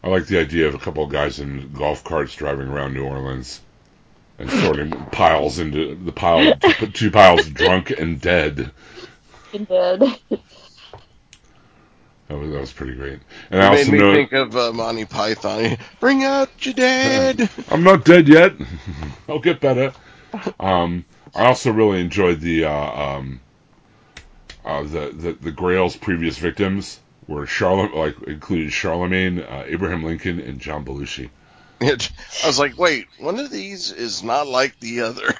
I like the idea of a couple of guys in golf carts driving around New Orleans and sorting piles into the pile, two, two piles drunk and dead. Been dead. That was, that was pretty great. And I It made me know think of uh, Monty Python. Bring out your dad. I'm not dead yet. I'll get better. Um, I also really enjoyed the uh, um, uh, the, the the Grail's previous victims were Charlotte, like included Charlemagne, uh, Abraham Lincoln, and John Belushi. It- I was like, wait, one of these is not like the other.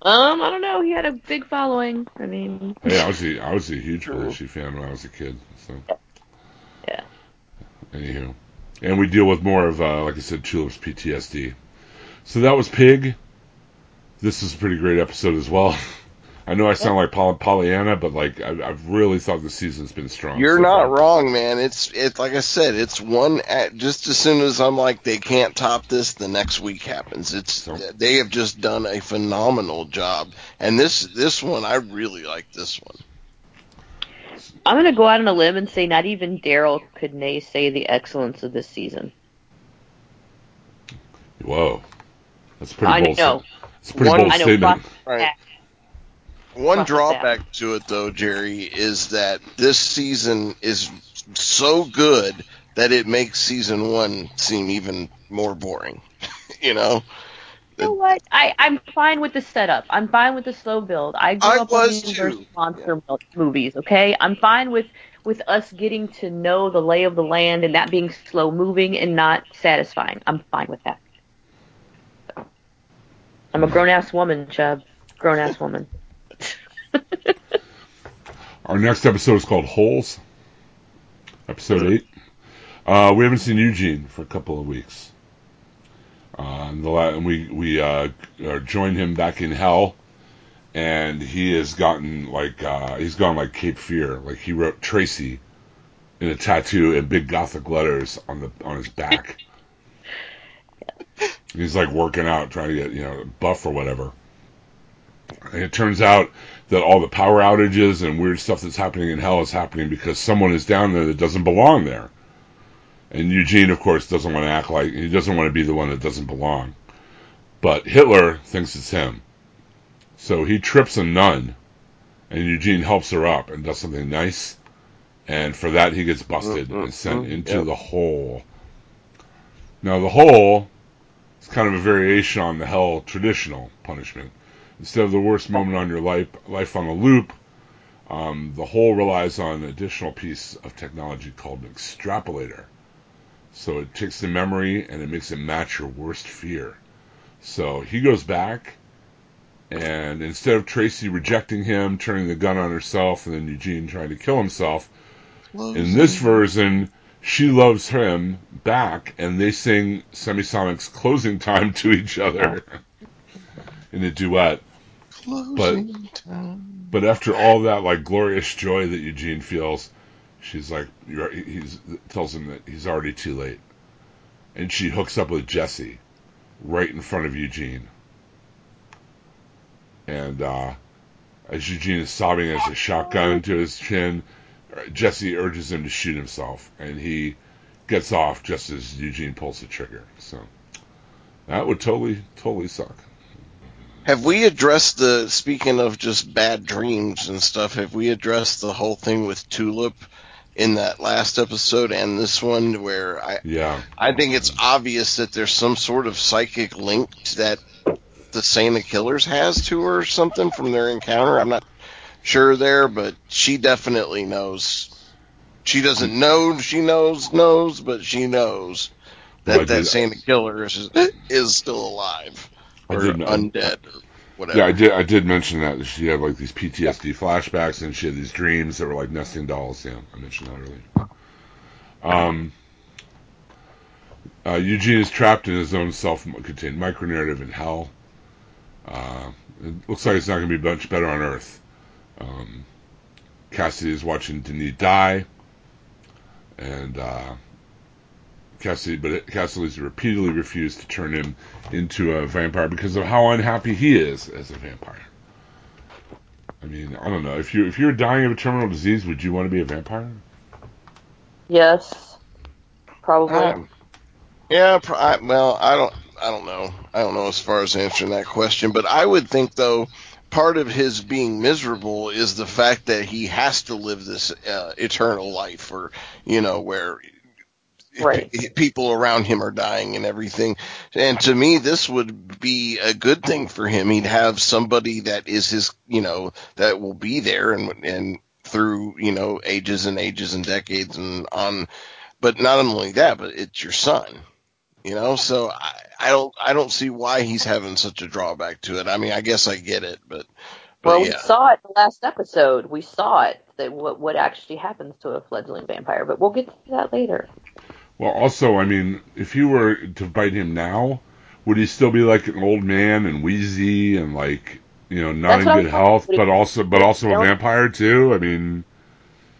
Um, I don't know. He had a big following. I mean, Hey, I was a, I was a huge Belushi fan when I was a kid. So yeah. anywho, and we deal with more of, uh, like I said, Tulip's PTSD. So that was Pig. This is a pretty great episode as well. I know I sound like Poll- Pollyanna, but like I, I've really thought the season's been strong. You're so not far. wrong, man. It's it's like I said, it's one at, just as soon as I'm like they can't top this, the next week happens. It's So- they have just done a phenomenal job. And this this one I really like this one. I'm gonna go out on a limb and say not even Daryl could naysay the excellence of this season. Whoa, that's pretty I bold. know. It's pretty One- bold know. statement. Right. One Fuck drawback to it though, Jerry, is that this season is so good that it makes season one seem even more boring. you know? You know what? I, I'm fine with the setup. I'm fine with the slow build. I grew I up on was the Universal monster mo- movies. Okay, I'm fine with with us getting to know the lay of the land and that being slow moving and not satisfying. I'm fine with that. I'm a grown ass woman, Chubb. Grown ass woman. Our next episode is called Holes. Episode eight. Uh, we haven't seen Eugene for a couple of weeks. Uh, and the la- we we uh, uh, joined him back in hell, and he has gotten like uh, he's gone like Cape Fear. Like he wrote Tracy in a tattoo in big gothic letters on the on his back. He's like working out, trying to get you know buff or whatever. And it turns out that all the power outages and weird stuff that's happening in hell is happening because someone is down there that doesn't belong there. And Eugene, of course, doesn't want to act like he doesn't want to be the one that doesn't belong. But Hitler thinks it's him. So he trips a nun and Eugene helps her up and does something nice, and for that he gets busted and sent Mhm. into Yep. the hole. Now the hole is kind of a variation on the hell traditional punishment. Instead of the worst moment on your life, life on a loop, um, the hole relies on an additional piece of technology called an extrapolator. So it takes the memory and it makes it match your worst fear. So he goes back, and instead of Tracy rejecting him, turning the gun on herself, and then Eugene trying to kill himself, in this version, she loves him back, and they sing Semisonic's closing time to each other in a duet. Closing time. But after all that, like glorious joy that Eugene feels, she's like, he's tells him that he's already too late, and she hooks up with Jesse right in front of Eugene. And uh, as Eugene is sobbing as a shotgun to his chin, Jesse urges him to shoot himself, and he gets off just as Eugene pulls the trigger. So that would totally, totally suck. Have we addressed the speaking of just bad dreams and stuff? Have we addressed the whole thing with Tulip in that last episode and this one where I Yeah, I think it's obvious that there's some sort of psychic link that the Saint of Killers has to her or something from their encounter. I'm not sure there, but she definitely knows. She doesn't know she knows knows, but she knows that Well, that Santa Killer is is still alive or I- undead whatever. yeah, I did. I did mention that she had like these PTSD flashbacks, and she had these dreams that were like nesting dolls. Yeah, I mentioned that earlier. Um, uh, Eugene is trapped in his own self-contained micronarrative in hell. Uh, it looks like it's not going to be much better on Earth. Um, Cassidy is watching Denis die, and uh, Cassidy, but Cassidy's repeatedly refused to turn him into a vampire because of how unhappy he is as a vampire. I mean, I don't know if you if you're dying of a terminal disease, would you want to be a vampire? Yes, probably. Um, yeah, pro- I, well, I don't, I don't know. I don't know as far as answering that question, but I would think though, part of his being miserable is the fact that he has to live this uh, eternal life, or you know, where Right. p- people around him are dying and everything. And to me, this would be a good thing for him. He'd have somebody that is his, you know, that will be there and and through you know ages and ages and decades and on. But not only that, but it's your son. You know, so I, I don't I don't see why he's having such a drawback to it. I mean, I guess I get it, but but well, we saw it in the last episode. We saw it that what what actually happens to a fledgling vampire, but we'll get to that later. Well, also, I mean, if you were to bite him now, would he still be like an old man and wheezy and like you know not That's in good health, but also but also a vampire too? I mean,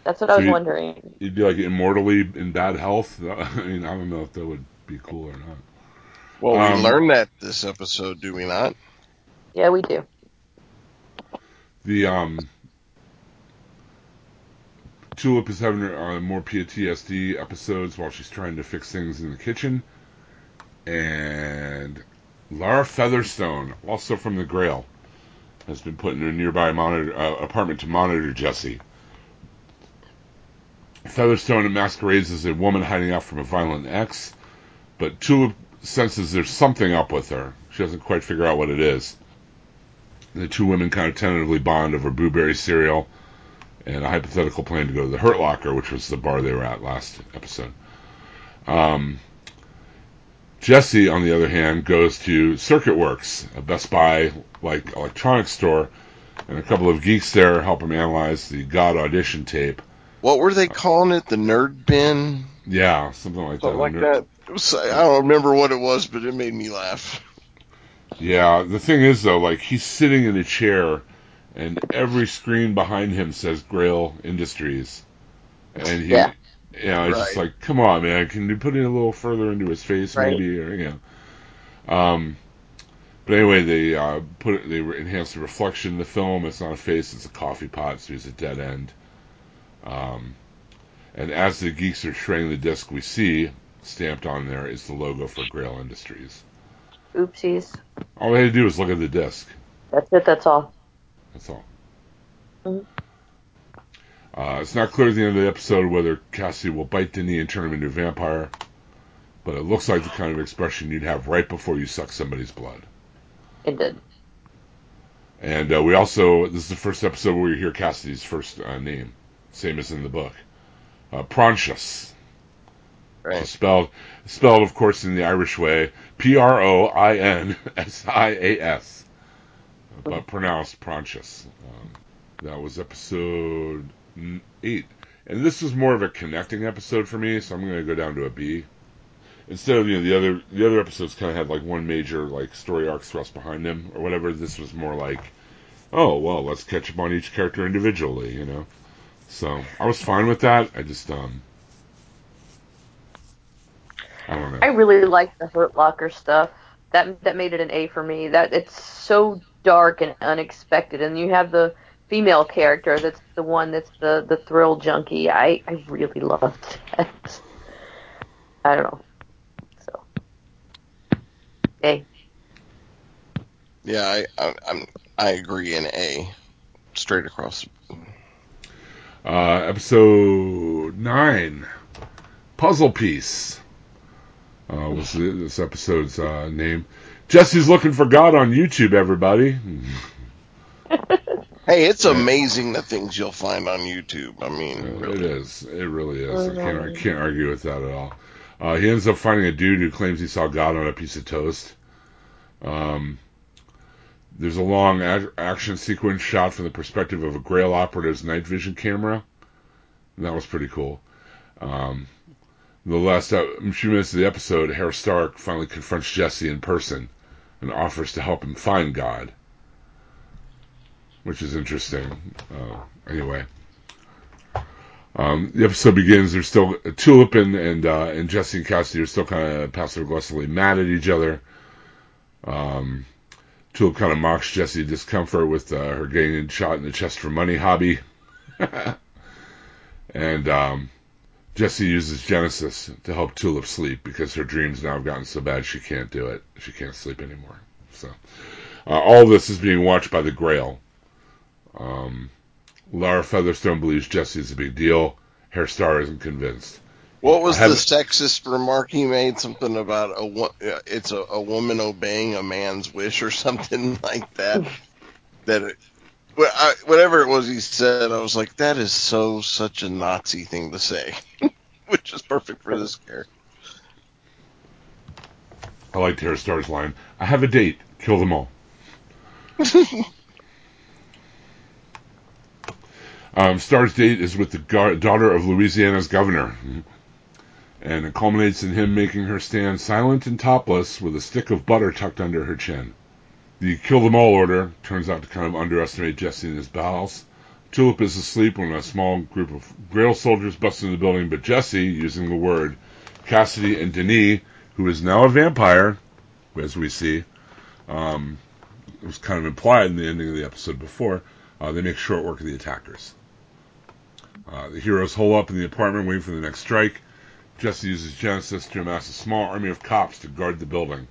That's what So I was you- wondering. he'd be like immortally in bad health. I mean, I don't know if that would be cool or not. Well, we Um, learned that this episode, do we not? Yeah, we do. The um, Tulip is having uh, more PTSD episodes while she's trying to fix things in the kitchen, and Lara Featherstone, also from the Grail, has been put in a nearby monitor, uh, apartment to monitor Jesse. Featherstone masquerades as a woman hiding out from a violent ex, but Tulip senses there's something up with her. She doesn't quite figure out what it is. The two women kind of tentatively bond over blueberry cereal and a hypothetical plan to go to the Hurt Locker, which was the bar they were at last episode. Um, Jesse, on the other hand, goes to Circuit Works, a Best Buy like electronics store, and a couple of geeks there help him analyze the God audition tape. What were they calling it? The nerd bin? Yeah, something like Something that. like that. Was, I don't remember what it was, but it made me laugh. Yeah, the thing is though, like he's sitting in a chair, and every screen behind him says Grail Industries, and he, Yeah. you know, it's just like, come on, man, can you put it a little further into his face, Right. maybe, or you know. Um, but anyway, they uh, put it, they enhance the reflection in the film. It's not a face; it's a coffee pot, so it's a dead end. Um, and as the geeks are shredding the disc, we see stamped on there is the logo for Grail Industries. Oopsies. All they had to do was look at the disc. That's it. That's all. That's all. Mhm. Uh, it's not clear at the end of the episode whether Cassidy will bite Denis and turn him into a vampire, but it looks like the kind of expression you'd have right before you suck somebody's blood. It did. And uh, we also, this is the first episode where we hear Cassidy's first uh, name, same as in the book. Uh. Right. Spelled, spelled, of course, in the Irish way, P R O I N S I A S, but pronounced Proncius. Um, that was episode eight, and this was more of a connecting episode for me, so I'm going to go down to a B. Instead of you know the other the other episodes kind of had like one major like story arc thrust behind them or whatever. This was more like, oh well, let's catch up on each character individually, you know. So I was fine with that. I just um, I don't know. I really like the Hurt Locker stuff. That that made it an A for me. That it's so dark and unexpected, and you have the female character that's the one that's the the thrill junkie. I I really loved that. I don't know. So, A. Yeah, I, I, I'm, I agree in A. Straight across. Uh, episode nine, puzzle piece. Uh, was this episode's uh, name? Jesse's looking for God on YouTube. Everybody. Hey, it's amazing the things you'll find on YouTube. I mean, Uh, It really. is. It really is. I can't. I can't argue with that at all. Uh, he ends up finding a dude who claims he saw God on a piece of toast. Um, there's a long a- action sequence shot from the perspective of a Grail operative's night vision camera. And that was pretty cool. Um, the last uh, few minutes of the episode, Herr Starr finally confronts Jesse in person and offers to help him find God, which is interesting. Uh, anyway. Um, the episode begins. There's still Tulip and and, uh, and Jesse and Cassidy are still kind of passive aggressively mad at each other. Um, Tulip kind of mocks Jesse discomfort with uh, her getting shot in the chest for money hobby, and um, Jesse uses Genesis to help Tulip sleep because her dreams now have gotten so bad she can't do it. She can't sleep anymore. So uh, all this is being watched by the Grail. Um, Lara Featherstone believes Jesse is a big deal. Herr Starr isn't convinced. What was the sexist remark he made? Something about a uh, it's a, a woman obeying a man's wish or something like that. that it, well, I, whatever it was he said, I was like, that is so such a Nazi thing to say, which is perfect for this character. I liked Herr Starr's line. I have a date. Kill them all. um, Starr's date is with the gar- daughter of Louisiana's governor. And it culminates in him making her stand silent and topless with a stick of butter tucked under her chin. The kill them all order turns out to kind of underestimate Jesse and his bowels. Tulip is asleep when a small group of Grail soldiers bust into the building, but Jesse, using the word Cassidy and Denis, who is now a vampire, as we see, um, it was kind of implied in the ending of the episode before, uh, they make short work of the attackers. Uh, the heroes hole up in the apartment waiting for the next strike. Jesse uses Genesis to amass a small army of cops to guard the building.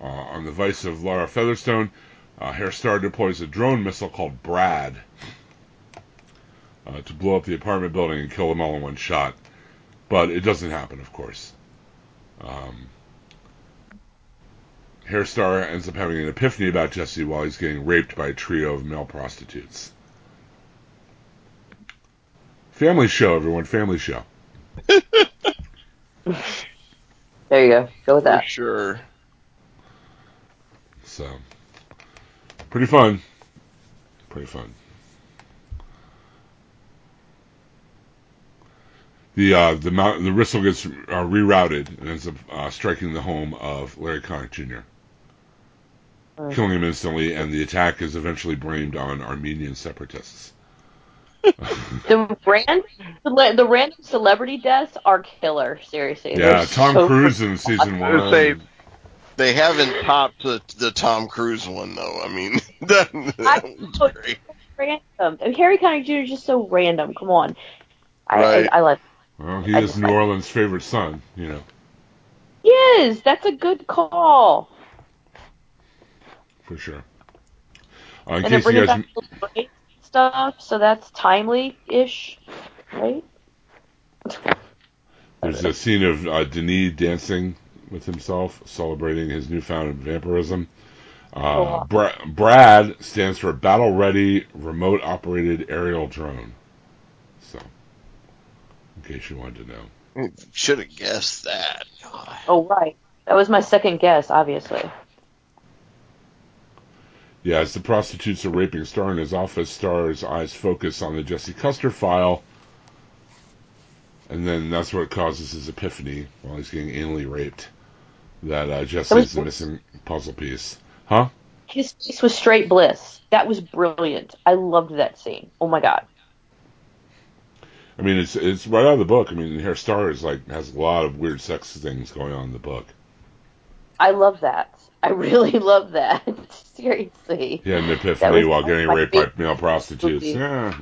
Uh, on the vice of Lara Featherstone, uh, Herr Starr deploys a drone missile called Brad uh, to blow up the apartment building and kill them all in one shot. But it doesn't happen, of course. Um, Herr Starr ends up having an epiphany about Jesse while he's getting raped by a trio of male prostitutes. Family show, everyone. Family show. There you go. Go with For that. sure. So, pretty fun. Pretty fun. The uh, the mount, the Rissel gets uh, rerouted and ends up uh, striking the home of Larry Connick Jr., killing him instantly, and the attack is eventually blamed on Armenian separatists. The random, the random celebrity deaths are killer. Seriously. yeah, They're Tom so Cruise in season one. say- They haven't topped the, the Tom Cruise one though. I mean, that, that was great. random. And Harry Connick Jr. is just so random. Come on. I, Right. I, I like. Well, he I is New Orleans' favorite son, you know, Yes, that's a good call. for sure. Uh, in And then case you guys, back the Blade stuff, so that's timely-ish, right? There's a scene of uh, Denis dancing with himself, celebrating his newfound vampirism. Uh, Oh. Bra- Brad stands for Battle Ready Remote Operated Aerial Drone. So, in case you wanted to know. Should have guessed that. Oh, right. That was my second guess, obviously. Yeah, as the prostitutes are raping Starr in his office, Starr's eyes focus on the Jesse Custer file, and then that's what causes his epiphany while he's getting anally raped. That uh, Jesse is the missing puzzle piece. Huh? His face was straight bliss. That was brilliant. I loved that scene. Oh my god. I mean, it's it's right out of the book. I mean, Herr Starr is like has a lot of weird sex things going on in the book. I love that. I really love that. Seriously. Yeah, an epiphany while getting raped by male prostitutes. Yeah,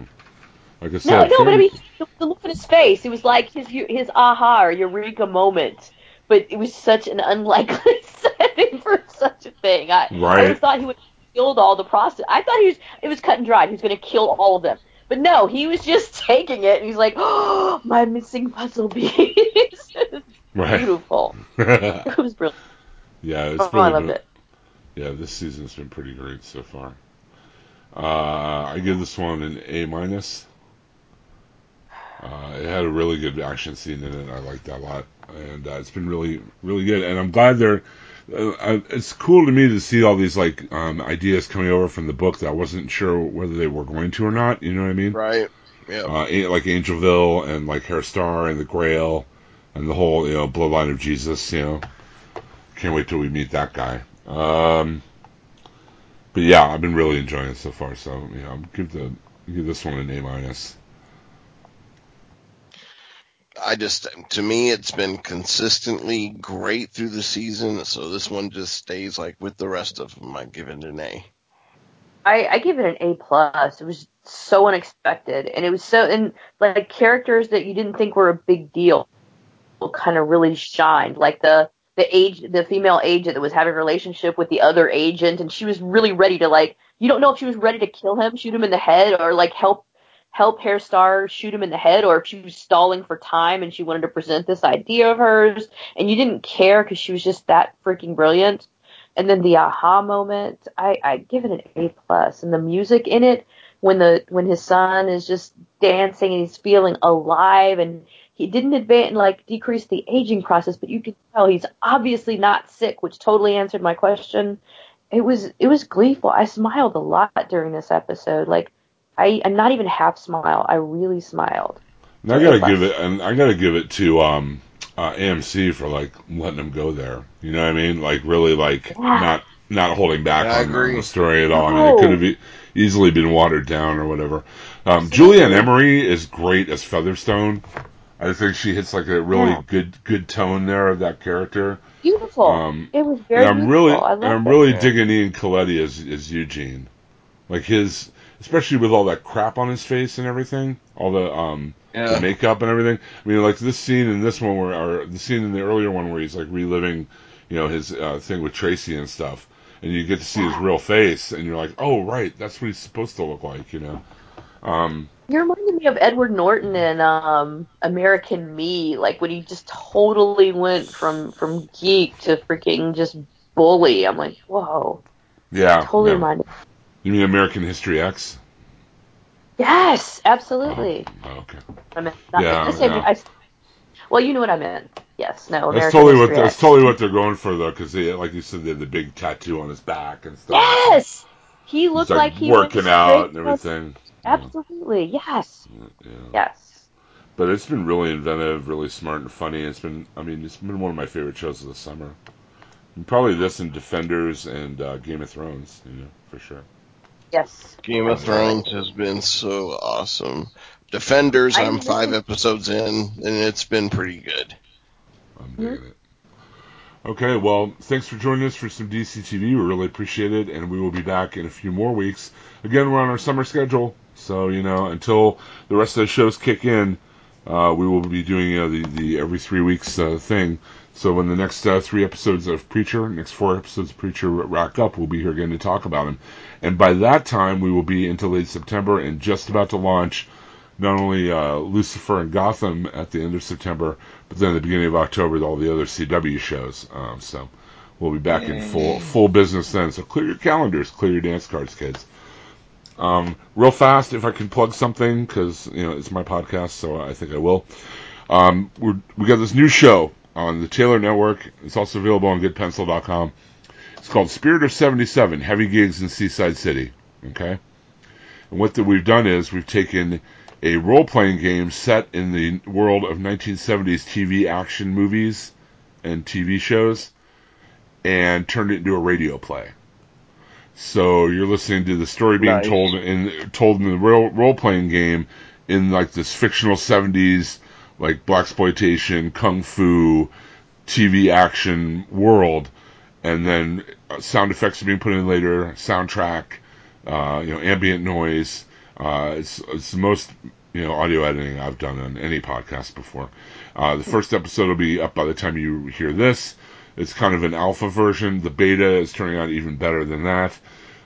like I said, no, no, but I mean, the, the look on his face, it was like his his aha or eureka moment. But it was such an unlikely setting for such a thing. I, I Right. always thought he would have killed all the prostitutes. I thought he was it was cut and dried. He was going to kill all of them. But no, he was just taking it, and he's like, "Oh, my missing puzzle piece." Right. beautiful. yeah, It was brilliant. it's Oh, really I loved been- it. Yeah, this season's been pretty great so far. Uh, I give this one an A minus. Uh, it had a really good action scene in it. I liked that a lot, and uh, it's been really, really good. And I'm glad they're. Uh, it's cool to me to see all these like um, ideas coming over from the book that I wasn't sure whether they were going to or not. You know what I mean? Right. Yeah. uh, like Angelville and like Herr Starr and the Grail and the whole you know bloodline of Jesus. You know, can't wait till we meet that guy. Um, but yeah, I've been really enjoying it so far. So you know, give the give this one an A minus. I just, to me, it's been consistently great through the season. So this one just stays like with the rest of them. I give it an A. I, I give it an A plus. It was so unexpected, and it was so and like characters that you didn't think were a big deal, kind of really shined. Like the the age the female agent that was having a relationship with the other agent, and she was really ready to like. You don't know if she was ready to kill him, shoot him in the head, or like help help Herr Starr shoot him in the head, or if she was stalling for time and she wanted to present this idea of hers, and you didn't care because she was just that freaking brilliant. And then the aha moment, I, I give it an A plus. And the music in it, when the when his son is just dancing and he's feeling alive, and he didn't advance like decrease the aging process, but you could tell he's obviously not sick, which totally answered my question. It was it was gleeful. I smiled a lot during this episode. Like I, I'm not even half smile. I really smiled. And I A gotta plus. give it, and I gotta give it to um, uh, AMC for like letting them go there. You know what I mean? Like really, like Yeah. not not holding back Yeah, on, on the story at all. I mean, it could have e- easily been watered down or whatever. Um, Julie Ann Emery is great as Featherstone. I think she hits like a really Yeah. good good tone there of that character. Beautiful. Um, it was very and I'm beautiful. really, I and I'm it. really Yeah. digging Ian Colletti as as Eugene, like his, especially with all that crap on his face and everything, all the um the makeup and everything. I mean, like this scene in this one where, or the scene in the earlier one where he's like reliving, you know, his uh, thing with Tracy and stuff, and you get to see his real face, and you're like, oh right, that's what he's supposed to look like, you know. Um, You reminded me of Edward Norton in um, American Me, like when he just totally went from from geek to freaking just bully. I'm like, whoa, yeah, totally yeah. reminded. You mean American History X? Yes, absolutely. Oh, okay. I meant Yeah, yeah. I, well, you know what I meant. Yes, no. American That's totally what History that's X. totally what they're going for though, because they, like you said, they had the big tattoo on his back and stuff. Yes, he He's looked like, like, he working out and everything. Absolutely, yes, Yeah. yes. But it's been really inventive, really smart and funny. It's been, I mean, it's been one of my favorite shows of the summer. And probably this and Defenders and uh, Game of Thrones, you know, for sure. Yes. Game of Thrones has been so awesome. Defenders, I I'm know. five episodes in, and it's been pretty good. I'm digging it. Okay, well, thanks for joining us for some DCTV. We really appreciate it, and we will be back in a few more weeks. Again, we're on our summer schedule, so you know, until the rest of the shows kick in, uh, we will be doing you know, the the every three weeks uh, thing. So when the next uh, three episodes of Preacher, next four episodes of Preacher rack up, we'll be here again to talk about him. And by that time, we will be into late September and just about to launch not only uh, Lucifer and Gotham at the end of September, but then at the beginning of October, with all the other CW shows. Um, so we'll be back in full full business then. So clear your calendars, clear your dance cards, kids. Um, real fast, if I can plug something, because you know it's my podcast, so I think I will. Um, we're, we got this new show on the Taylor Network. It's also available on GoodPencil.com. It's called Spirit of '77: Heavy Gigs in Seaside City. Okay, and what the, we've done is we've taken a role-playing game set in the world of 1970s TV action movies and TV shows, and turned it into a radio play. So you're listening to the story being Nice. told in told in the role role playing game in like this fictional 70s like black exploitation, kung fu, TV action world, and then uh, sound effects are being put in later, soundtrack, uh, you know, ambient noise. Uh, it's it's the most you know audio editing I've done on any podcast before. Uh, the first episode will be up by the time you hear this. It's kind of an alpha version. The beta is turning out even better than that.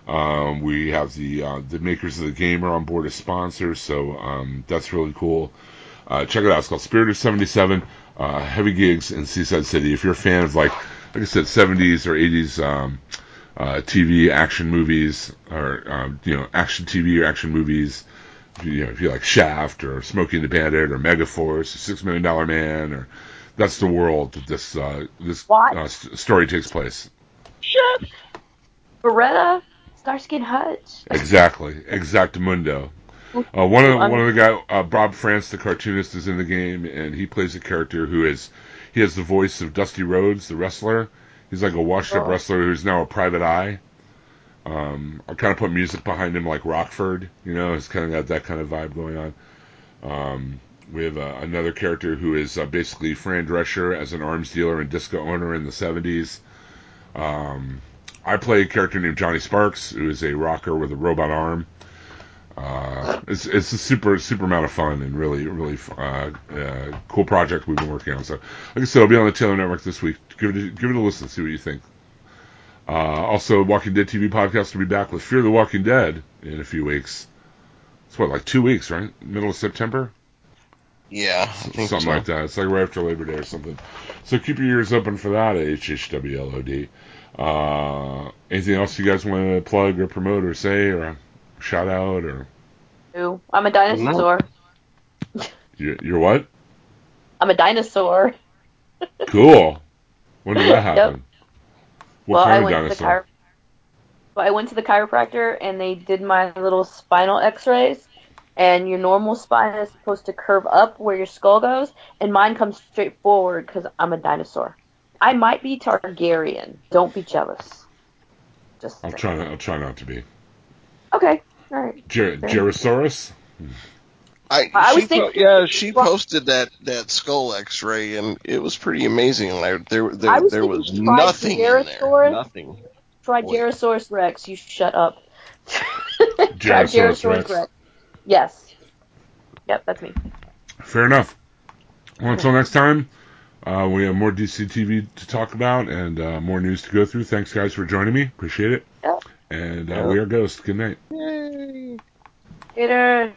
Um, we have the uh, the makers of the game are on board as sponsors, so um, that's really cool. Uh, check it out. It's called Spirit of 77, uh, Heavy Gigs in Seaside City. If you're a fan of, like, like I said, 70s or 80s um, uh, TV action movies, or, um, you know, action TV or action movies, if you, know, if you like Shaft or Smokey and the Bandit or Megaforce or Six Million Dollar Man, or that's the world that this uh, this uh, story takes place. Shut. Baretta, Starsky and Hutch. Exactly, exactamundo. Uh, one of the, one of the guy, uh, Bob France, the cartoonist, is in the game, and he plays a character who is he has the voice of Dusty Rhodes, the wrestler. He's like a washed-up Oh. wrestler who's now a private eye. Um, I kind of put music behind him, like Rockford. You know, it's kind of got that kind of vibe going on. Um, we have uh, another character who is uh, basically Fran Drescher as an arms dealer and disco owner in the 70s. Um, I play a character named Johnny Sparks, who is a rocker with a robot arm. Uh, it's it's a super super amount of fun and really really uh, uh, cool project we've been working on. So, like I said, I'll be on the Taylor Network this week. Give it a, give it a listen, see what you think. Uh, also, Walking Dead TV podcast will be back with Fear the Walking Dead in a few weeks. It's what like two weeks, right? Middle of September, Yeah, something so. like that. It's like right after Labor Day or something. So keep your ears open for that at HHWLOD. Uh, anything else you guys want to plug or promote or say or shout out or Ooh, I'm a dinosaur. you, you're what? I'm a dinosaur. Cool. When did that happen? What well, I kind of went to the dinosaur? chiro- well, I went to the chiropractor and they did my little spinal X-rays. And your normal spine is supposed to curve up where your skull goes, and mine comes straight forward because I'm a dinosaur. I might be Targaryen. Don't be jealous. Just I'll try. Not, I'll try not to be. Okay, all right. Ger- Fair Gerosaurus. I, I she was thinking- po- yeah, she Well- posted that that skull X-ray, and it was pretty amazing. Like there there I was there was nothing in there. Triceratops. Nothing. Trigerosaurus Rex. You shut up. Gerosaurus Rex. Yes. Yep, that's me. Fair enough. Well, until next time, uh, we have more DC TV to talk about and uh, more news to go through. Thanks, guys, for joining me. Appreciate it. Yep. And uh, Yep. we are Ghost. Good night. Yay. Later.